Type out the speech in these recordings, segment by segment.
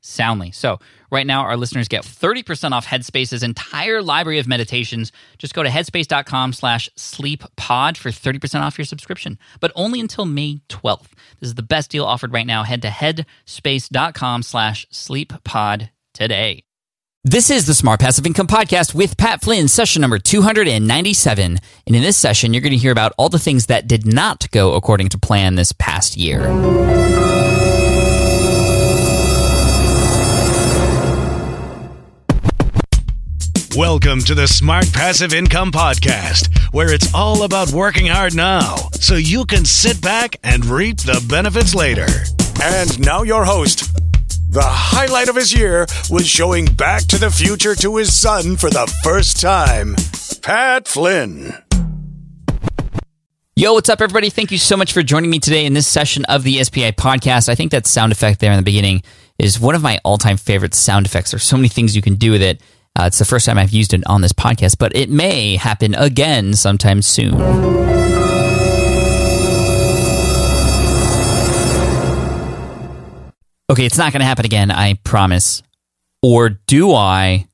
soundly. So, right now, our listeners get 30% off Headspace's entire library of meditations. Just go to headspace.com slash sleeppod for 30% off your subscription, but only until May 12th. This is the best deal offered right now. Head to headspace.com slash sleeppod today. This is the Smart Passive Income Podcast with Pat Flynn, session number 297. And in this session, you're going to hear about all the things that did not go according to plan this past year. Welcome to the Smart Passive Income Podcast, where it's all about working hard now so you can sit back and reap the benefits later. And now, your host. The highlight of his year was showing Back to the Future to his son for the first time. Pat Flynn. Yo, what's up, everybody? Thank you so much for joining me today in this session of the SPI podcast. I think that sound effect there in the beginning is one of my all time favorite sound effects. There's so many things you can do with it. Uh, it's the first time I've used it on this podcast, but it may happen again sometime soon. Okay, it's not going to happen again, I promise. Or do I?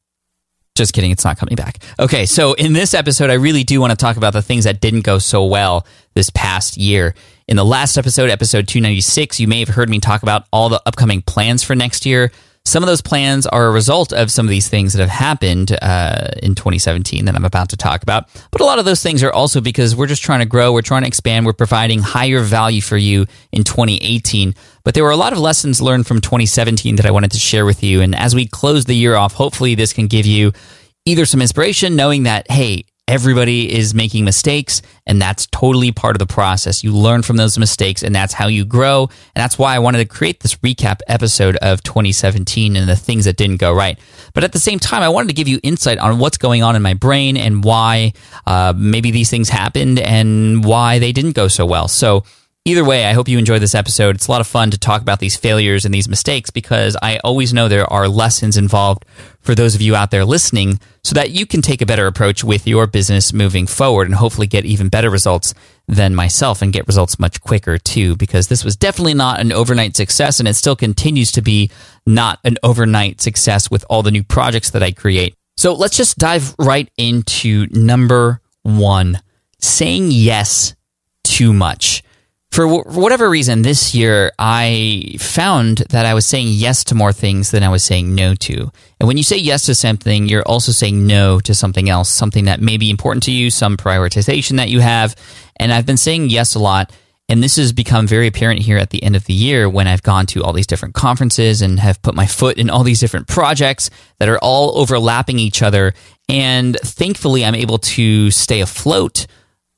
Just kidding, it's not coming back. Okay, so in this episode, I really do want to talk about the things that didn't go so well this past year. In the last episode, episode 296, you may have heard me talk about all the upcoming plans for next year. Some of those plans are a result of some of these things that have happened uh, in 2017 that I'm about to talk about. But a lot of those things are also because we're just trying to grow, we're trying to expand, we're providing higher value for you in 2018. But there were a lot of lessons learned from 2017 that I wanted to share with you. And as we close the year off, hopefully this can give you either some inspiration, knowing that, hey, Everybody is making mistakes, and that's totally part of the process. You learn from those mistakes, and that's how you grow. And that's why I wanted to create this recap episode of 2017 and the things that didn't go right. But at the same time, I wanted to give you insight on what's going on in my brain and why uh, maybe these things happened and why they didn't go so well. So, Either way, I hope you enjoyed this episode. It's a lot of fun to talk about these failures and these mistakes because I always know there are lessons involved for those of you out there listening so that you can take a better approach with your business moving forward and hopefully get even better results than myself and get results much quicker too because this was definitely not an overnight success and it still continues to be not an overnight success with all the new projects that I create. So let's just dive right into number 1, saying yes too much for whatever reason, this year I found that I was saying yes to more things than I was saying no to. And when you say yes to something, you're also saying no to something else, something that may be important to you, some prioritization that you have. And I've been saying yes a lot. And this has become very apparent here at the end of the year when I've gone to all these different conferences and have put my foot in all these different projects that are all overlapping each other. And thankfully, I'm able to stay afloat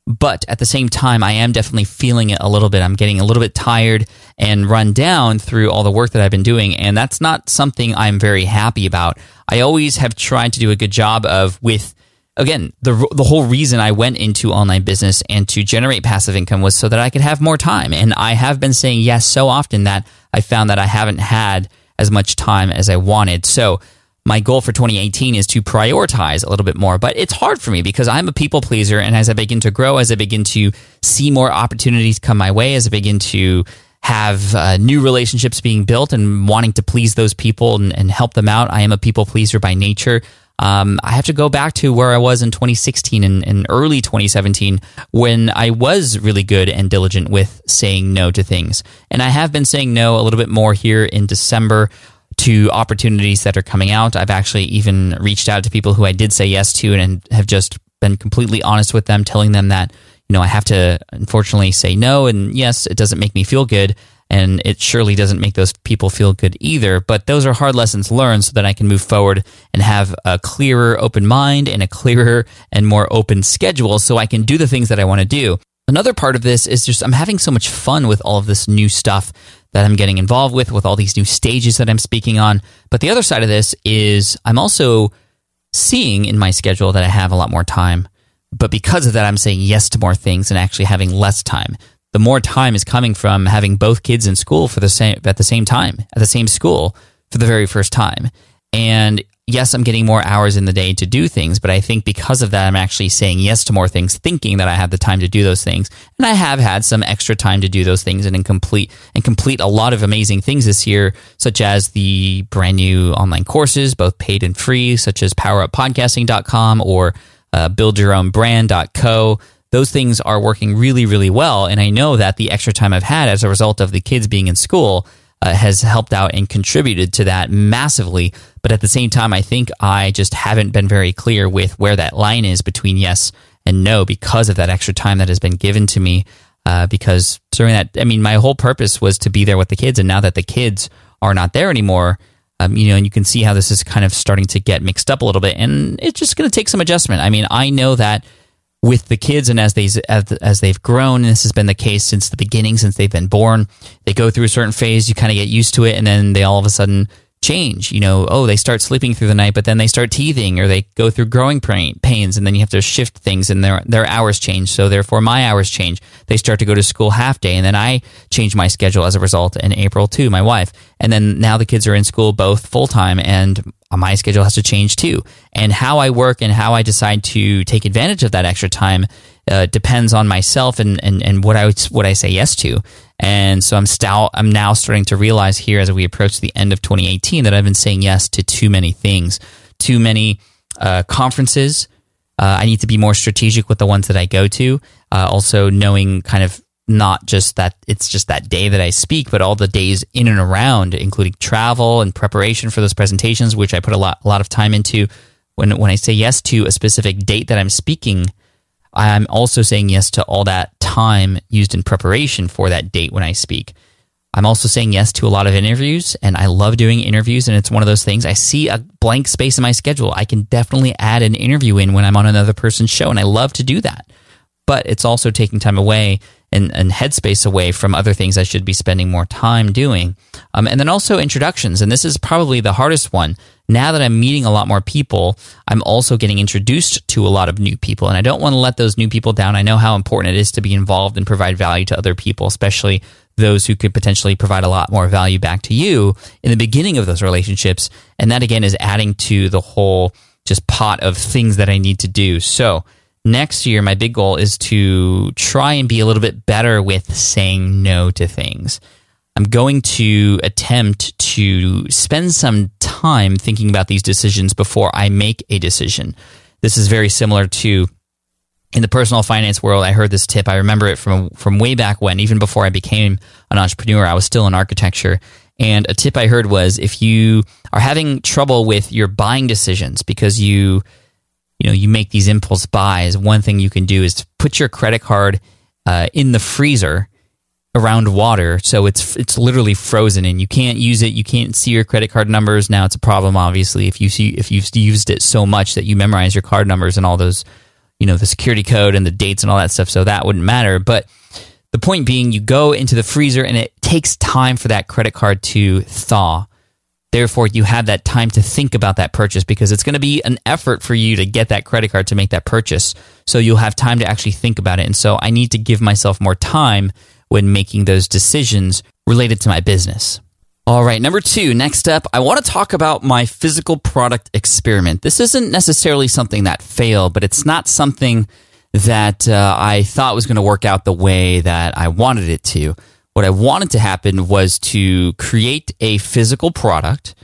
but at the same time, I am definitely feeling it a little bit. I'm getting a little bit tired and run down through all the work that I've been doing. And that's not something I'm very happy about. I always have tried to do a good job of with again, the the whole reason I went into online business and to generate passive income was so that I could have more time. And I have been saying yes so often that I found that I haven't had as much time as I wanted. So my goal for 2018 is to prioritize a little bit more. But it's hard for me because I'm a people pleaser. And as I begin to grow, as I begin to see more opportunities come my way, as I begin to have uh, new relationships being built and wanting to please those people and, and help them out, I am a people pleaser by nature. Um, I have to go back to where I was in 2016 and, and early 2017 when I was really good and diligent with saying no to things. And I have been saying no a little bit more here in December to opportunities that are coming out. I've actually even reached out to people who I did say yes to and have just been completely honest with them, telling them that, you know, I have to unfortunately say no. And yes, it doesn't make me feel good. And it surely doesn't make those people feel good either. But those are hard lessons learned so that I can move forward and have a clearer, open mind and a clearer and more open schedule so I can do the things that I want to do. Another part of this is just I'm having so much fun with all of this new stuff that I'm getting involved with, with all these new stages that I'm speaking on. But the other side of this is I'm also seeing in my schedule that I have a lot more time. But because of that, I'm saying yes to more things and actually having less time. The more time is coming from having both kids in school for the same at the same time at the same school for the very first time. And yes, I'm getting more hours in the day to do things, but I think because of that, I'm actually saying yes to more things, thinking that I have the time to do those things. And I have had some extra time to do those things and complete and complete a lot of amazing things this year, such as the brand new online courses, both paid and free, such as poweruppodcasting.com or uh, buildyourownbrand.co. Those things are working really, really well. And I know that the extra time I've had as a result of the kids being in school uh, has helped out and contributed to that massively. But at the same time, I think I just haven't been very clear with where that line is between yes and no because of that extra time that has been given to me. Uh, because during that, I mean, my whole purpose was to be there with the kids. And now that the kids are not there anymore, um, you know, and you can see how this is kind of starting to get mixed up a little bit. And it's just going to take some adjustment. I mean, I know that with the kids and as they as, they've grown and this has been the case since the beginning since they've been born they go through a certain phase you kind of get used to it and then they all of a sudden change you know oh they start sleeping through the night but then they start teething or they go through growing pains and then you have to shift things and their their hours change so therefore my hours change they start to go to school half day and then I change my schedule as a result in April too my wife and then now the kids are in school both full time and my schedule has to change too. And how I work and how I decide to take advantage of that extra time uh, depends on myself and, and, and what I what I say yes to. And so I'm stout, I'm now starting to realize here as we approach the end of 2018 that I've been saying yes to too many things, too many uh, conferences. Uh, I need to be more strategic with the ones that I go to. Uh, also knowing kind of not just that it's just that day that I speak, but all the days in and around, including travel and preparation for those presentations, which I put a lot a lot of time into. When when I say yes to a specific date that I'm speaking, I'm also saying yes to all that time used in preparation for that date when I speak. I'm also saying yes to a lot of interviews, and I love doing interviews. And it's one of those things I see a blank space in my schedule. I can definitely add an interview in when I'm on another person's show, and I love to do that. But it's also taking time away and, and headspace away from other things I should be spending more time doing. Um, and then also introductions. And this is probably the hardest one. Now that I'm meeting a lot more people, I'm also getting introduced to a lot of new people. And I don't want to let those new people down. I know how important it is to be involved and provide value to other people, especially those who could potentially provide a lot more value back to you in the beginning of those relationships. And that again is adding to the whole just pot of things that I need to do. So, next year, my big goal is to try and be a little bit better with saying no to things. I'm going to attempt to spend some time thinking about these decisions before I make a decision. This is very similar to in the personal finance world. I heard this tip. I remember it from from way back when, even before I became an entrepreneur. I was still in architecture, and a tip I heard was if you are having trouble with your buying decisions because you you know you make these impulse buys, one thing you can do is put your credit card uh, in the freezer around water, so it's it's literally frozen and you can't use it. You can't see your credit card numbers. Now it's a problem, obviously, if you see if you've used it so much that you memorize your card numbers and all those, you know, the security code and the dates and all that stuff. So that wouldn't matter, but. The point being, you go into the freezer and it takes time for that credit card to thaw. Therefore, you have that time to think about that purchase because it's going to be an effort for you to get that credit card to make that purchase. So you'll have time to actually think about it. And so I need to give myself more time when making those decisions related to my business. All right, number two, next up, I want to talk about my physical product experiment. This isn't necessarily something that failed, but it's not something that uh, I thought was going to work out the way that I wanted it to. What I wanted to happen was to create a physical product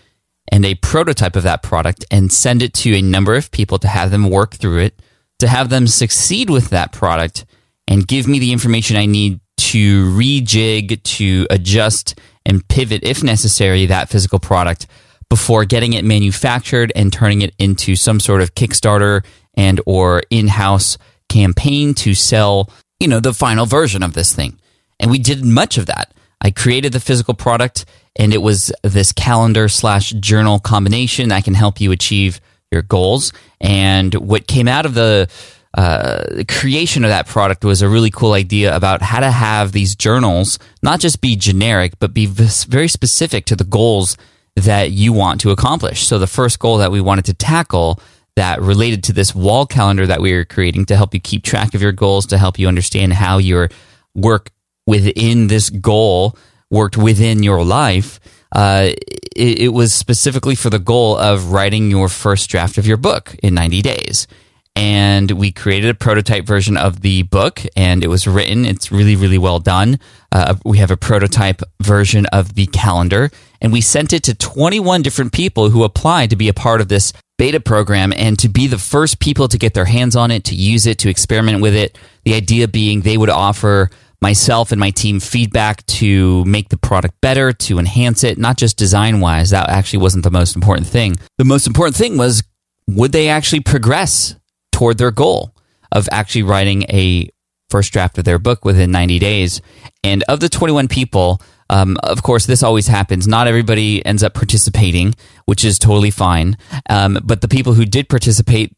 and a prototype of that product and send it to a number of people to have them work through it, to have them succeed with that product and give me the information I need to rejig, to adjust and pivot if necessary that physical product before getting it manufactured and turning it into some sort of Kickstarter and or in-house campaign to sell, you know, the final version of this thing. And we did much of that. I created the physical product and it was this calendar slash journal combination that can help you achieve your goals. And what came out of the uh, creation of that product was a really cool idea about how to have these journals not just be generic, but be very specific to the goals that you want to accomplish. So the first goal that we wanted to tackle that related to this wall calendar that we were creating to help you keep track of your goals, to help you understand how your work within this goal worked within your life. Uh, it, it was specifically for the goal of writing your first draft of your book in 90 days and we created a prototype version of the book and it was written. It's really really well done. Uh, we have a prototype version of the calendar and we sent it to 21 different people who applied to be a part of this beta program and to be the first people to get their hands on it to use it to experiment with it. The idea being they would offer myself and my team feedback to make the product better to enhance it not just design wise that actually wasn't the most important thing. The most important thing was would they actually progress toward their goal of actually writing a first draft of their book within 90 days. And of the 21 people, um, of course, this always happens. Not everybody ends up participating, which is totally fine. Um, but the people who did participate,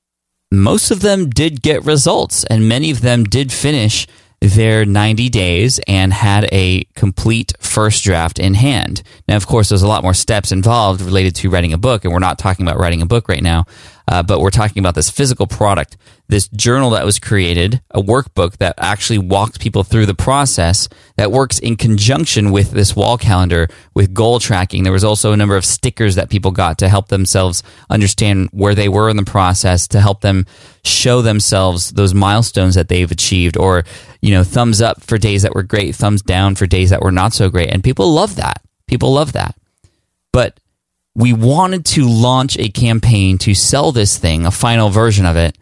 most of them did get results, and many of them did finish their 90 days and had a complete first draft in hand. Now, of course, there's a lot more steps involved related to writing a book, and we're not talking about writing a book right now, uh, but we're talking about this physical product, this journal that was created, a workbook that actually walks people through the process that works in conjunction with this wall calendar with goal tracking. There was also a number of stickers that people got to help themselves understand where they were in the process, to help them show themselves those milestones that they've achieved, or, you know, thumbs up for days that were great, thumbs down for days that were not so great. And people love that. People love that. But we wanted to launch a campaign to sell this thing, a final version of it,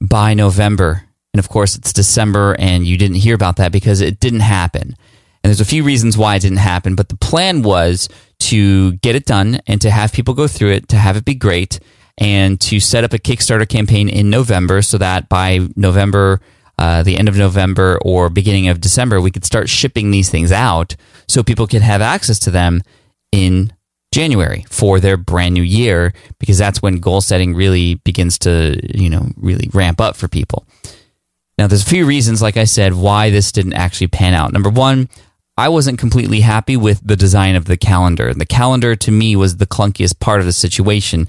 by November. And of course, it's December, and you didn't hear about that because it didn't happen. And there's a few reasons why it didn't happen, but the plan was to get it done and to have people go through it, to have it be great, and to set up a Kickstarter campaign in November so that by November, uh, the end of November or beginning of December, we could start shipping these things out so people could have access to them in January for their brand new year because that's when goal setting really begins to, you know, really ramp up for people. Now, there's a few reasons, like I said, why this didn't actually pan out. Number one, I wasn't completely happy with the design of the calendar. The calendar to me was the clunkiest part of the situation.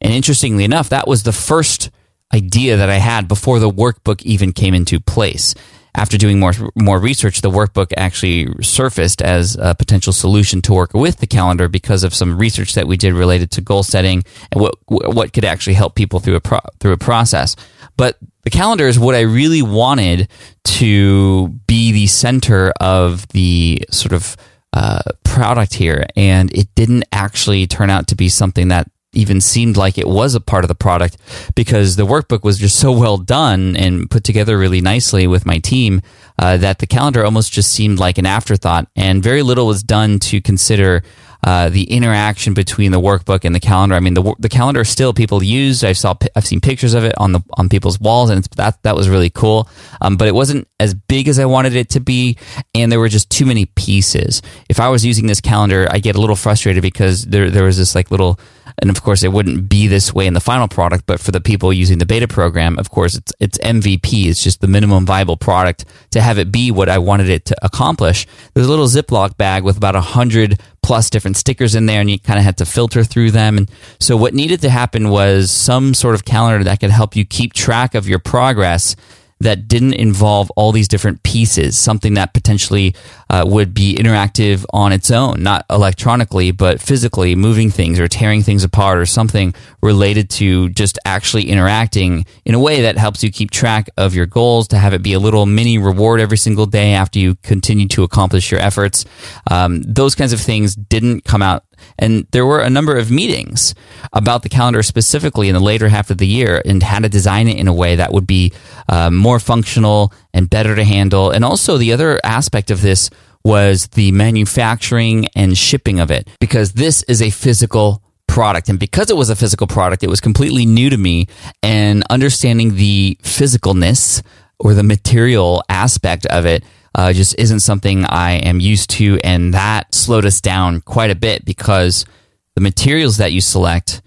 And interestingly enough, that was the first idea that I had before the workbook even came into place after doing more more research, the workbook actually surfaced as a potential solution to work with the calendar because of some research that we did related to goal setting and what what could actually help people through a pro, through a process. But the calendar is what I really wanted to be the center of the sort of uh, product here, and it didn't actually turn out to be something that even seemed like it was a part of the product because the workbook was just so well done and put together really nicely with my team uh, that the calendar almost just seemed like an afterthought and very little was done to consider uh, the interaction between the workbook and the calendar. I mean, the the calendar still people use. I saw I've seen pictures of it on the on people's walls, and that that was really cool. Um, but it wasn't as big as I wanted it to be, and there were just too many pieces. If I was using this calendar, I get a little frustrated because there there was this like little and of course, it wouldn't be this way in the final product, but for the people using the beta program, of course, it's, it's MVP. It's just the minimum viable product to have it be what I wanted it to accomplish. There's a little Ziploc bag with about a hundred plus different stickers in there and you kind of had to filter through them. And so what needed to happen was some sort of calendar that could help you keep track of your progress that didn't involve all these different pieces, something that potentially uh, would be interactive on its own, not electronically, but physically moving things or tearing things apart or something related to just actually interacting in a way that helps you keep track of your goals, to have it be a little mini reward every single day after you continue to accomplish your efforts. Um, those kinds of things didn't come out and there were a number of meetings about the calendar specifically in the later half of the year and how to design it in a way that would be uh, more functional and better to handle. And also, the other aspect of this was the manufacturing and shipping of it, because this is a physical product. And because it was a physical product, it was completely new to me. And understanding the physicalness or the material aspect of it uh, just isn't something I am used to. And that slowed us down quite a bit because the materials that you select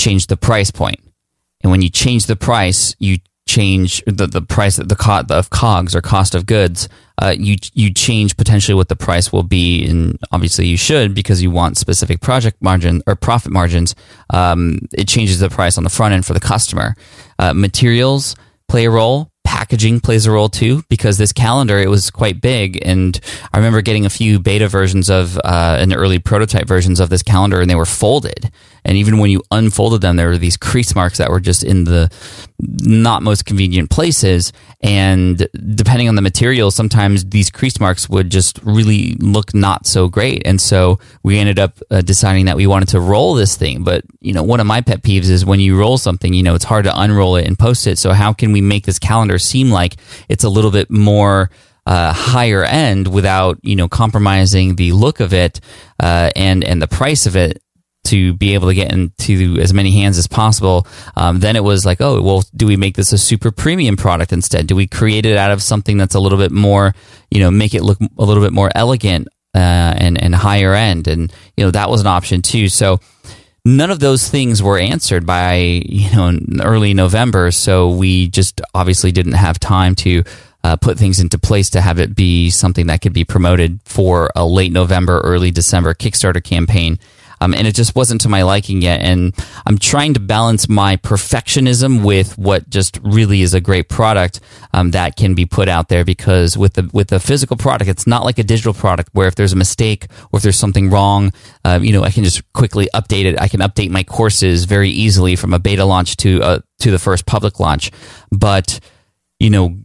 change the price point. And when you change the price, you change the, the price the of cogs or cost of goods uh, you you change potentially what the price will be and obviously you should because you want specific project margin or profit margins um, it changes the price on the front end for the customer uh, materials play a role packaging plays a role too because this calendar it was quite big. And i remember getting a few beta versions of uh, an early prototype versions of this calendar and they were folded and even when you unfolded them there were these crease marks that were just in the not most convenient places. And depending on the material sometimes these crease marks would just really look not so great. And so we ended up uh, deciding that we wanted to roll this thing. But you know one of my pet peeves is when you roll something you know it's hard to unroll it and post it. So how can we make this calendar seem like it's a little bit more uh, higher end without you know compromising the look of it uh, and and the price of it to be able to get into as many hands as possible. Um, then it was like, oh, well, do we make this a super premium product instead? Do we create it out of something that's a little bit more, you know, make it look a little bit more elegant uh, and and higher end? And you know, that was an option too. So none of those things were answered by you know early November. So we just obviously didn't have time to. Uh, put things into place to have it be something that could be promoted for a late November, early December Kickstarter campaign. Um, and it just wasn't to my liking yet. And I'm trying to balance my perfectionism with what just really is a great product um, that can be put out there. Because with the with the physical product, it's not like a digital product where if there's a mistake or if there's something wrong, uh, you know, I can just quickly update it. I can update my courses very easily from a beta launch to uh, to the first public launch. But you know,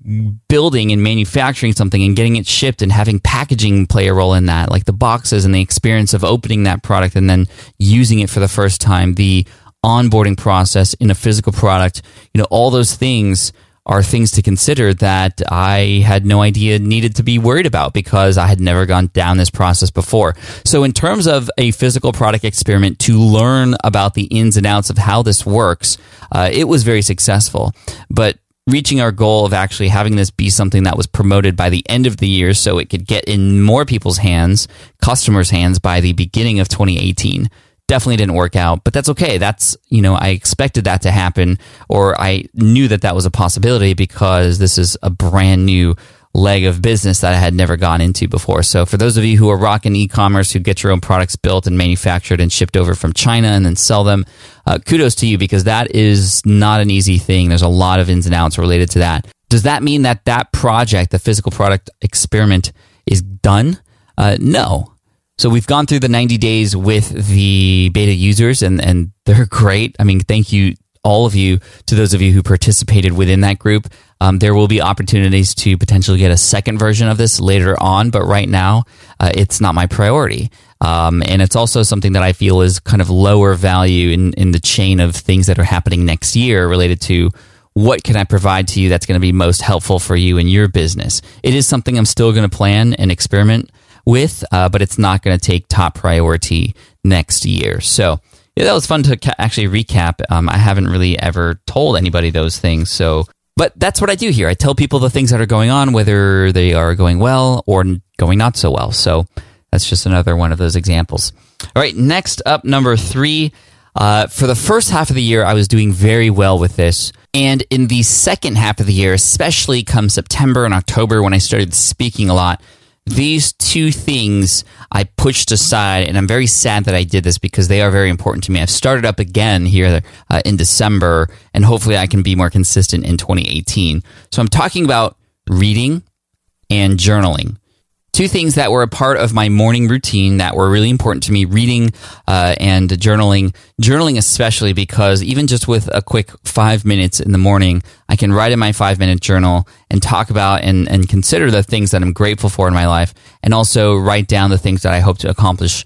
building and manufacturing something and getting it shipped and having packaging play a role in that, like the boxes and the experience of opening that product and then using it for the first time, the onboarding process in a physical product, you know, all those things are things to consider that I had no idea needed to be worried about because I had never gone down this process before. So, in terms of a physical product experiment to learn about the ins and outs of how this works, uh, it was very successful. But reaching our goal of actually having this be something that was promoted by the end of the year so it could get in more people's hands, customers' hands by the beginning of 2018. Definitely didn't work out, but that's okay. That's, you know, I expected that to happen or I knew that that was a possibility because this is a brand new leg of business that I had never gone into before. So for those of you who are rocking e-commerce, who get your own products built and manufactured and shipped over from China and then sell them, uh, kudos to you because that is not an easy thing. There's a lot of ins and outs related to that. Does that mean that that project, the physical product experiment, is done? Uh, no. So we've gone through the 90 days with the beta users and, and they're great. I mean, thank you all of you to those of you who participated within that group. Um, there will be opportunities to potentially get a second version of this later on, but right now uh, it's not my priority. Um, and it's also something that I feel is kind of lower value in, in the chain of things that are happening next year related to what can I provide to you that's going to be most helpful for you in your business. It is something I'm still going to plan and experiment with, uh, but it's not going to take top priority next year. So, yeah, that was fun to ca- actually recap. Um, I haven't really ever told anybody those things, so but that's what I do here. I tell people the things that are going on, whether they are going well or going not so well. So that's just another one of those examples. All right, next up, number three. Uh, for the first half of the year, I was doing very well with this. And in the second half of the year, especially come September and October, when I started speaking a lot, these two things I pushed aside, and I'm very sad that I did this because they are very important to me. I've started up again here uh, in December, and hopefully I can be more consistent in 2018. So I'm talking about reading and journaling two things that were a part of my morning routine that were really important to me reading uh, and journaling journaling especially because even just with a quick five minutes in the morning i can write in my five minute journal and talk about and, and consider the things that i'm grateful for in my life and also write down the things that i hope to accomplish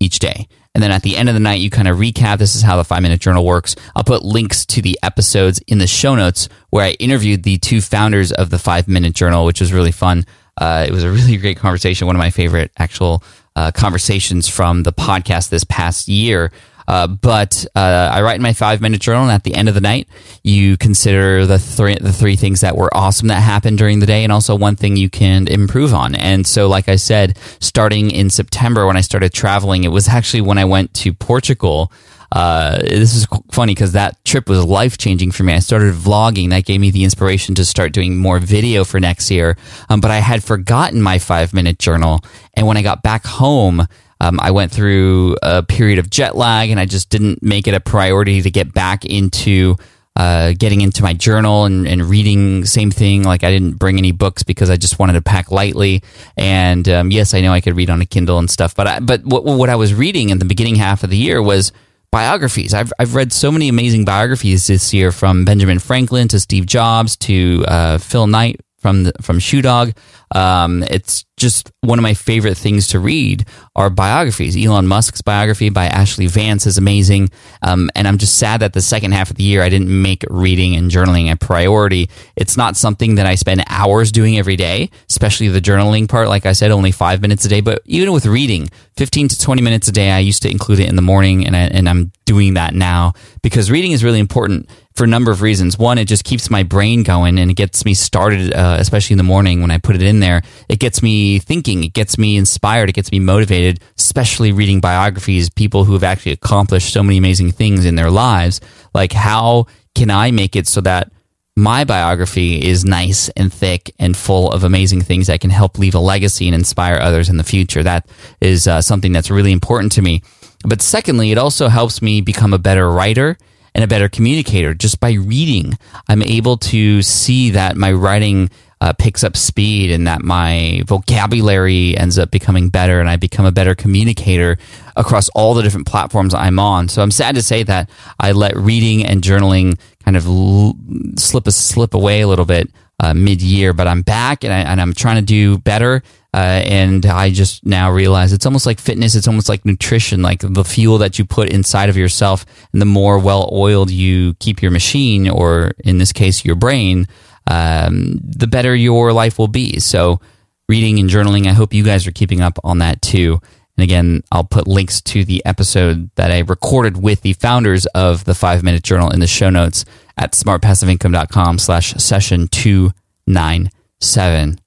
each day and then at the end of the night, you kind of recap. This is how the five minute journal works. I'll put links to the episodes in the show notes where I interviewed the two founders of the five minute journal, which was really fun. Uh, it was a really great conversation. One of my favorite actual uh, conversations from the podcast this past year. Uh, but uh, I write in my five minute journal, and at the end of the night, you consider the three the three things that were awesome that happened during the day, and also one thing you can improve on. And so, like I said, starting in September when I started traveling, it was actually when I went to Portugal. Uh, this is funny because that trip was life changing for me. I started vlogging. That gave me the inspiration to start doing more video for next year. Um, but I had forgotten my five minute journal. And when I got back home, um, I went through a period of jet lag and I just didn't make it a priority to get back into uh, getting into my journal and, and, reading. Same thing. Like I didn't bring any books because I just wanted to pack lightly. And um, yes, I know I could read on a Kindle and stuff, but I, but what, what I was reading in the beginning half of the year was biographies. I've I've read so many amazing biographies this year, from Benjamin Franklin to Steve Jobs to uh, Phil Knight from the, from Shoe Dog. Um, it's just one of my favorite things to read are biographies. Elon Musk's biography by Ashley Vance is amazing. Um, and I'm just sad that the second half of the year I didn't make reading and journaling a priority. It's not something that I spend hours doing every day, especially the journaling part. Like I said, only five minutes a day. But even with reading, 15 to 20 minutes a day, I used to include it in the morning, and, I, and I'm doing that now because reading is really important for a number of reasons. One, it just keeps my brain going and it gets me started, uh, especially in the morning when I put it in there it gets me thinking, it gets me inspired, it gets me motivated, especially reading biographies, people who have actually accomplished so many amazing things in their lives. Like, how can I make it so that my biography is nice and thick and full of amazing things that can help leave a legacy and inspire others in the future? That is uh, something that's really important to me. But secondly, it also helps me become a better writer and a better communicator just by reading. I'm able to see that my writing uh, picks up speed and that my vocabulary ends up becoming better and I become a better communicator across all the different platforms I'm on. So I'm sad to say that I let reading and journaling kind of l- slip a slip away a little bit uh, mid year, but I'm back and, I, I'm trying to do better. Uh, and I just now realize it's almost like fitness. It's almost like nutrition, like the fuel that you put inside of yourself. And the more well oiled you keep your machine, or in this case, your brain, um, the better your life will be. So, reading and journaling, I hope you guys are keeping up on that too. And again, I'll put links to the episode that I recorded with the founders of the Five Minute Journal in the show notes at smartpassiveincome.com slash session 297.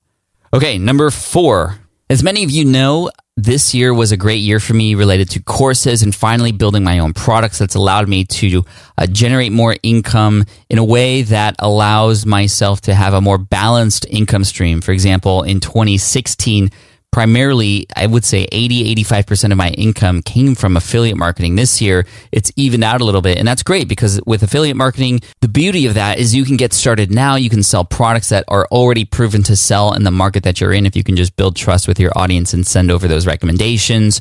Okay, number four. As many of you know, this year was a great year for me related to courses and finally building my own products that's allowed me to uh, generate more income in a way that allows myself to have a more balanced income stream. For example, in 2016, primarily, I would say 80, 85% of my income came from affiliate marketing. This year, it's evened out a little bit. And that's great because with affiliate marketing, the beauty of that is you can get started now. You can sell products that are already proven to sell in the market that you're in. If you can just build trust with your audience and send over those recommendations,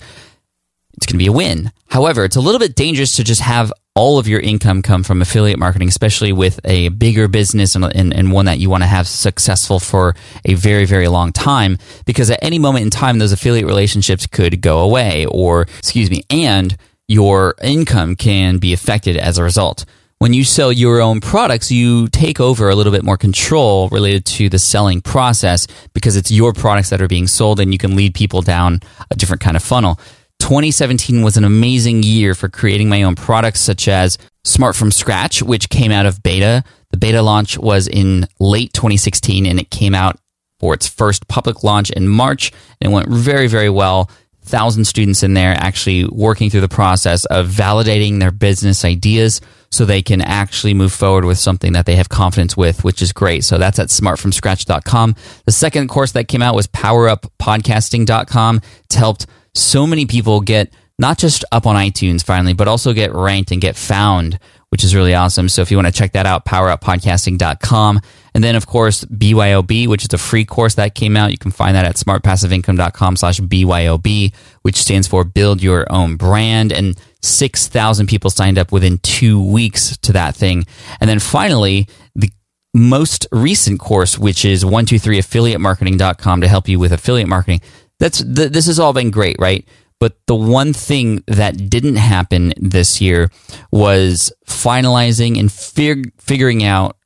it's going to be a win. However, it's a little bit dangerous to just have all of your income come from affiliate marketing, especially with a bigger business and, and, and, one that you want to have successful for a very, very long time. Because at any moment in time, those affiliate relationships could go away, or, excuse me, and your income can be affected as a result. When you sell your own products, you take over a little bit more control related to the selling process because it's your products that are being sold and you can lead people down a different kind of funnel. 2017 was an amazing year for creating my own products, such as Smart from Scratch, which came out of beta. The beta launch was in late 2016 and it came out for its first public launch in March and it went very, very well. Thousand students in there actually working through the process of validating their business ideas so they can actually move forward with something that they have confidence with, which is great. So that's at smartfromscratch.com. The second course that came out was poweruppodcasting.com. It's helped so many people get not just up on iTunes finally, but also get ranked and get found, which is really awesome. So if you want to check that out, poweruppodcasting.com. And then, of course, BYOB, which is a free course that came out. You can find that at smartpassiveincome.com slash BYOB, which stands for Build Your Own Brand. And 6,000 people signed up within two weeks to that thing. And then finally, the most recent course, which is 123affiliatemarketing.com to help you with affiliate marketing that's th- this has all been great, right? But the one thing that didn't happen this year was finalizing and fig- figuring out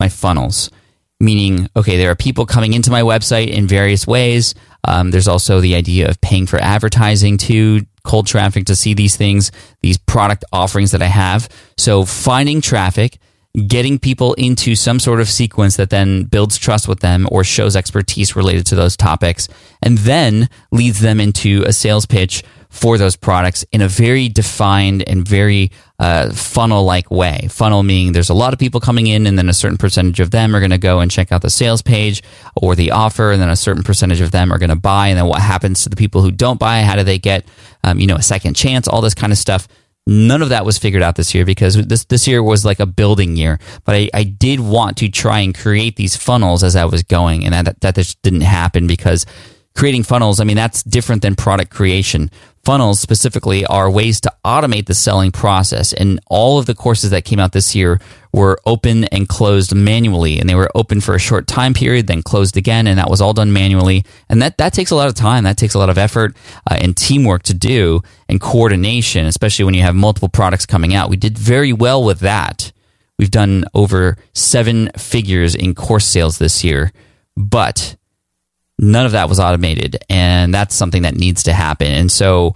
my funnels. meaning, okay, there are people coming into my website in various ways. Um, there's also the idea of paying for advertising to cold traffic to see these things, these product offerings that I have. So finding traffic, getting people into some sort of sequence that then builds trust with them or shows expertise related to those topics, and then leads them into a sales pitch for those products in a very defined and very uh, funnel like way. Funnel meaning there's a lot of people coming in, and then a certain percentage of them are going to go and check out the sales page or the offer, and then a certain percentage of them are going to buy. And then what happens to the people who don't buy? How do they get, um, you know, a second chance? All this kind of stuff. None of that was figured out this year because this this year was like a building year. But I, I did want to try and create these funnels as I was going, and that that just didn't happen because creating funnels, I mean, that's different than product creation. Funnels specifically are ways to automate the selling process. And all of the courses that came out this year were open and closed manually. And they were open for a short time period, then closed again. And that was all done manually. And that, that takes a lot of time. That takes a lot of effort uh, and teamwork to do and coordination, especially when you have multiple products coming out. We did very well with that. We've done over seven figures in course sales this year. But none of that was automated and that's something that needs to happen. And so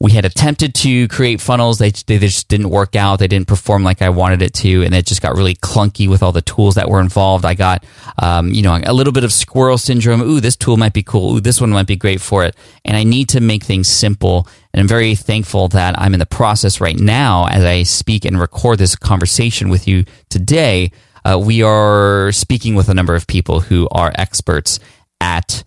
we had attempted to create funnels. They, they just didn't work out. They didn't perform like i wanted it to and it just got really clunky with all the tools that were involved. I got um, you know a little bit of squirrel syndrome. Ooh this tool might be cool. Ooh this one might be great for it. And i need to make things simple and i'm very thankful that i'm in the process right now as i speak and record this conversation with you today. Uh, we are speaking with a number of people who are experts at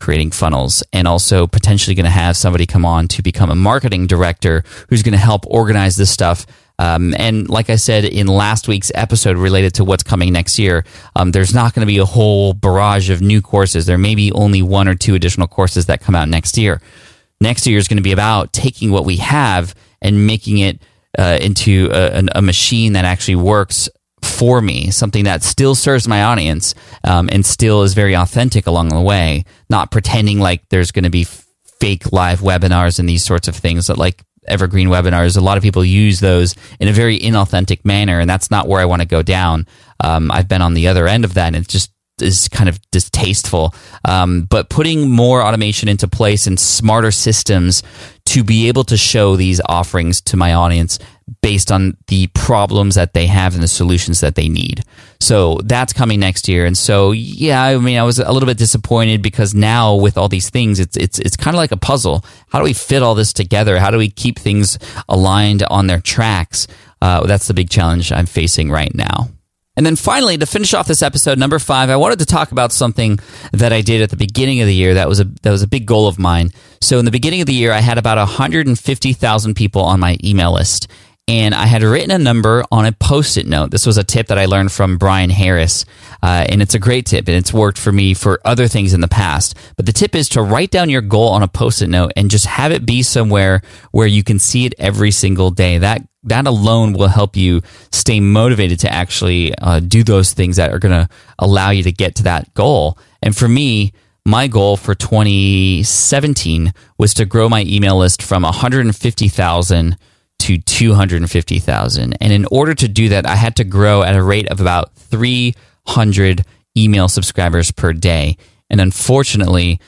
creating funnels and also potentially going to have somebody come on to become a marketing director who's going to help organize this stuff. Um, and like I said in last week's episode related to what's coming next year, um, there's not going to be a whole barrage of new courses. There may be only one or two additional courses that come out next year. Next year is going to be about taking what we have and making it uh, into a, a, machine that actually works for me, something that still serves my audience um, and still is very authentic along the way, not pretending like there's going to be fake live webinars and these sorts of things that like evergreen webinars. A lot of people use those in a very inauthentic manner, and that's not where I want to go down. Um, I've been on the other end of that, and it just is kind of distasteful. Um, but putting more automation into place and smarter systems to be able to show these offerings to my audience based on the problems that they have and the solutions that they need. So that's coming next year. And so, yeah, I mean, I was a little bit disappointed because now with all these things, it's, it's, it's kind of like a puzzle. How do we fit all this together? How do we keep things aligned on their tracks? Uh, that's the big challenge I'm facing right now. And then finally, to finish off this episode, number five, I wanted to talk about something that I did at the beginning of the year. That was a that was a big goal of mine. So in the beginning of the year, I had about 150,000 people on my email list, and I had written a number on a post it note. This was a tip that I learned from Bryan Harris, uh, and it's a great tip, and it's worked for me for other things in the past. But the tip is to write down your goal on a post it note and just have it be somewhere where you can see it every single day. That that alone will help you stay motivated to actually uh, do those things that are going to allow you to get to that goal. And for me, my goal for 2017 was to grow my email list from 150,000 to 250,000. And in order to do that, I had to grow at a rate of about 300 email subscribers per day. And unfortunately,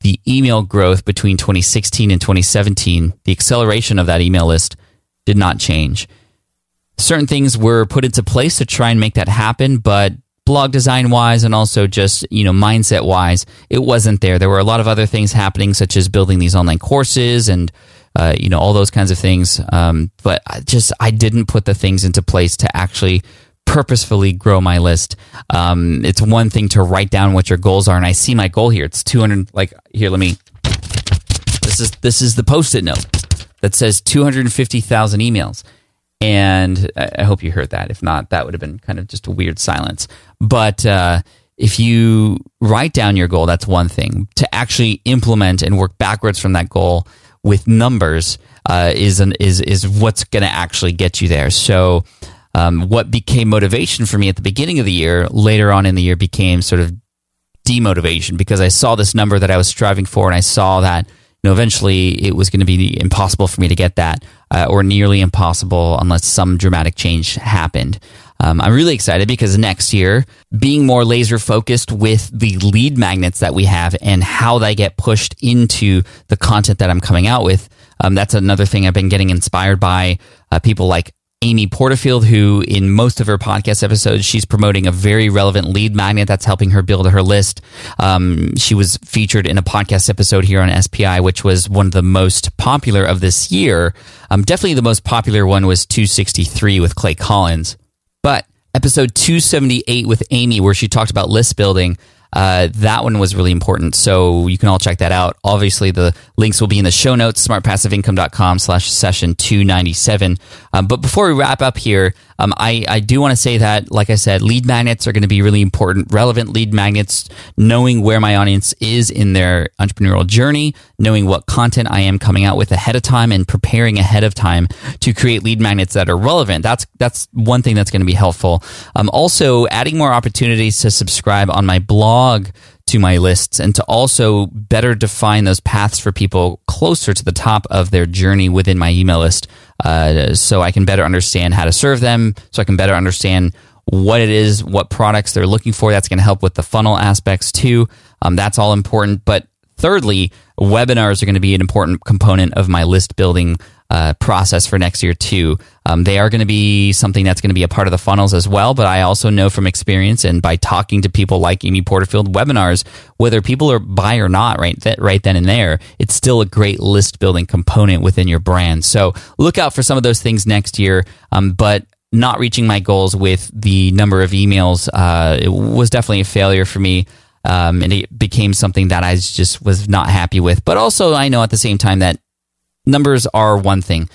the email growth between 2016 and 2017, the acceleration of that email list did not change. Certain things were put into place to try and make that happen, but blog design wise and also just you know mindset wise it wasn't there there were a lot of other things happening such as building these online courses and uh, you know all those kinds of things um, but I just i didn't put the things into place to actually purposefully grow my list um, it's one thing to write down what your goals are and i see my goal here it's 200 like here let me this is this is the post-it note that says 250,000 emails. And I hope you heard that. If not, that would have been kind of just a weird silence. But uh, if you write down your goal, that's one thing. To actually implement and work backwards from that goal with numbers uh, is an, is is what's going to actually get you there. So, um, what became motivation for me at the beginning of the year, later on in the year, became sort of demotivation because I saw this number that I was striving for, and I saw that you know, eventually it was going to be impossible for me to get that, uh, or nearly impossible unless some dramatic change happened. Um, I'm really excited because next year, being more laser focused with the lead magnets that we have and how they get pushed into the content that I'm coming out with, um, that's another thing I've been getting inspired by uh, people like Amy Porterfield, who in most of her podcast episodes, she's promoting a very relevant lead magnet that's helping her build her list. Um, she was featured in a podcast episode here on SPI, which was one of the most popular of this year. Um, definitely the most popular one was 263 with Clay Collins. But episode 278 with Amy, where she talked about list building, uh, that one was really important. So you can all check that out. Obviously, the links will be in the show notes, smartpassiveincome.com slash session 297. Um, but before we wrap up here, um, I, I do want to say that, like I said, lead magnets are going to be really important. Relevant lead magnets, knowing where my audience is in their entrepreneurial journey, knowing what content I am coming out with ahead of time and preparing ahead of time to create lead magnets that are relevant. That's, that's one thing that's going to be helpful. Um, also, adding more opportunities to subscribe on my blog to my lists and to also better define those paths for people closer to the top of their journey within my email list uh, so I can better understand how to serve them, so I can better understand what it is, what products they're looking for. That's going to help with the funnel aspects too. Um, that's all important. But thirdly, webinars are going to be an important component of my list building uh, process for next year too. Um, they are going to be something that's going to be a part of the funnels as well. But I also know from experience and by talking to people like Amy Porterfield webinars, whether people are buy or not, right, that, right then and there, it's still a great list building component within your brand. So look out for some of those things next year. Um, but not reaching my goals with the number of emails uh, was definitely a failure for me. Um, and it became something that I just was not happy with. But also, I know at the same time that numbers are one thing.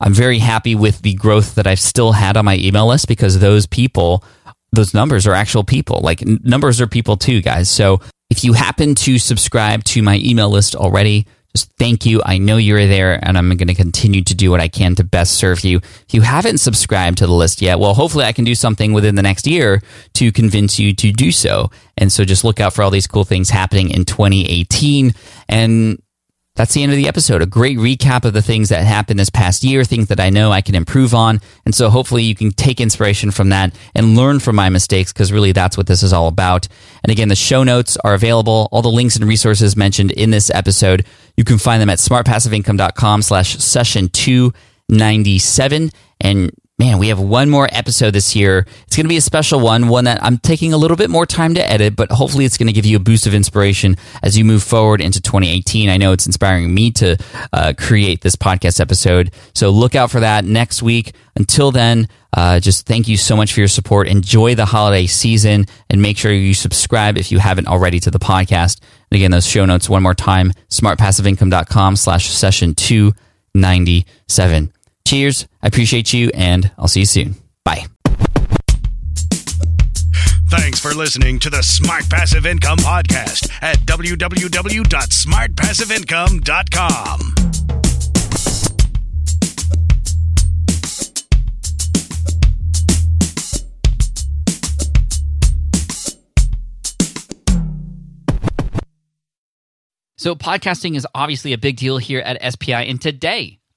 I'm very happy with the growth that I've still had on my email list because those people, those numbers are actual people. Like numbers are people too, guys. So if you happen to subscribe to my email list already, just thank you. I know you're there and I'm going to continue to do what I can to best serve you. If you haven't subscribed to the list yet, well, hopefully I can do something within the next year to convince you to do so. And so just look out for all these cool things happening in 2018. And that's the end of the episode. A great recap of the things that happened this past year, things that I know I can improve on. And so hopefully you can take inspiration from that and learn from my mistakes because really that's what this is all about. And again, the show notes are available. All the links and resources mentioned in this episode, you can find them at smartpassiveincome.com slash session 297. And man, we have one more episode this year. It's going to be a special one, one that I'm taking a little bit more time to edit, but hopefully it's going to give you a boost of inspiration as you move forward into 2018. I know it's inspiring me to uh, create this podcast episode. So look out for that next week. Until then, uh, just thank you so much for your support. Enjoy the holiday season and make sure you subscribe if you haven't already to the podcast. And again, those show notes one more time, smartpassiveincome.com slash session 297. Cheers. I appreciate you, and I'll see you soon. Bye. Thanks for listening to the Smart Passive Income Podcast at www.smartpassiveincome.com. So, podcasting is obviously a big deal here at SPI, and today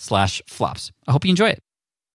slash flops. I hope you enjoy it.